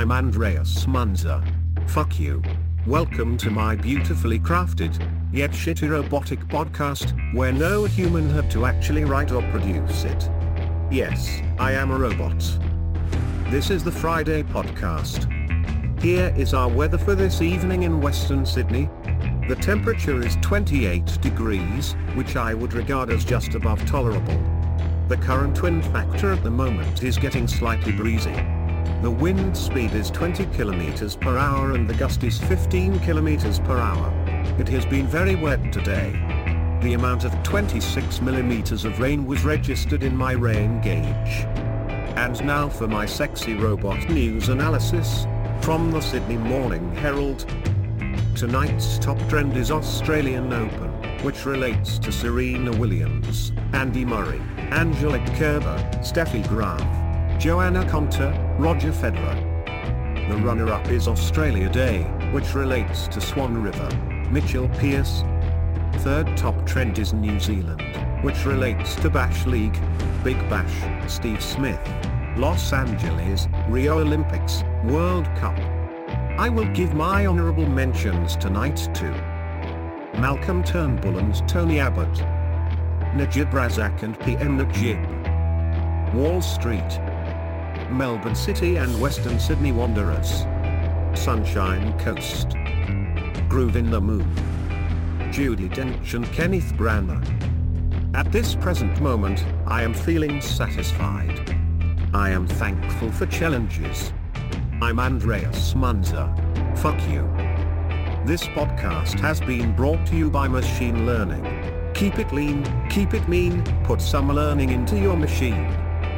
I'm Andreas Munzer. Fuck you. Welcome to my beautifully crafted, yet shitty robotic podcast, where no human had to actually write or produce it. Yes, I am a robot. This is the Friday podcast. Here is our weather for this evening in Western Sydney. The temperature is 28 degrees, which I would regard as just above tolerable. The current wind factor at the moment is getting slightly breezy. The wind speed is 20 kilometers per hour and the gust is 15 kilometers per hour. It has been very wet today. The amount of 26 millimeters of rain was registered in my rain gauge. And now for my sexy robot news analysis, from the Sydney Morning Herald. Tonight's top trend is Australian Open, which relates to Serena Williams, Andy Murray, Angelique Kerber, Steffi Graf, Joanna Konta, Roger Federer. The runner-up is Australia Day, which relates to Swan River, Mitchell Pearce. Third top trend is New Zealand, which relates to Bash League, Big Bash, Steve Smith, Los Angeles, Rio Olympics, World Cup. I will give my honorable mentions tonight to Malcolm Turnbull and Tony Abbott, Najib Razak and PM Najib, Wall Street, Melbourne City and Western Sydney Wanderers, Sunshine Coast, Groove in the Moon, Judi Dench and Kenneth Branagh. At this present moment, I am feeling satisfied. I am thankful for challenges. I'm Andreas Munzer. Fuck you. This podcast has been brought to you by Machine Learning. Keep it lean, keep it mean, put some learning into your machine.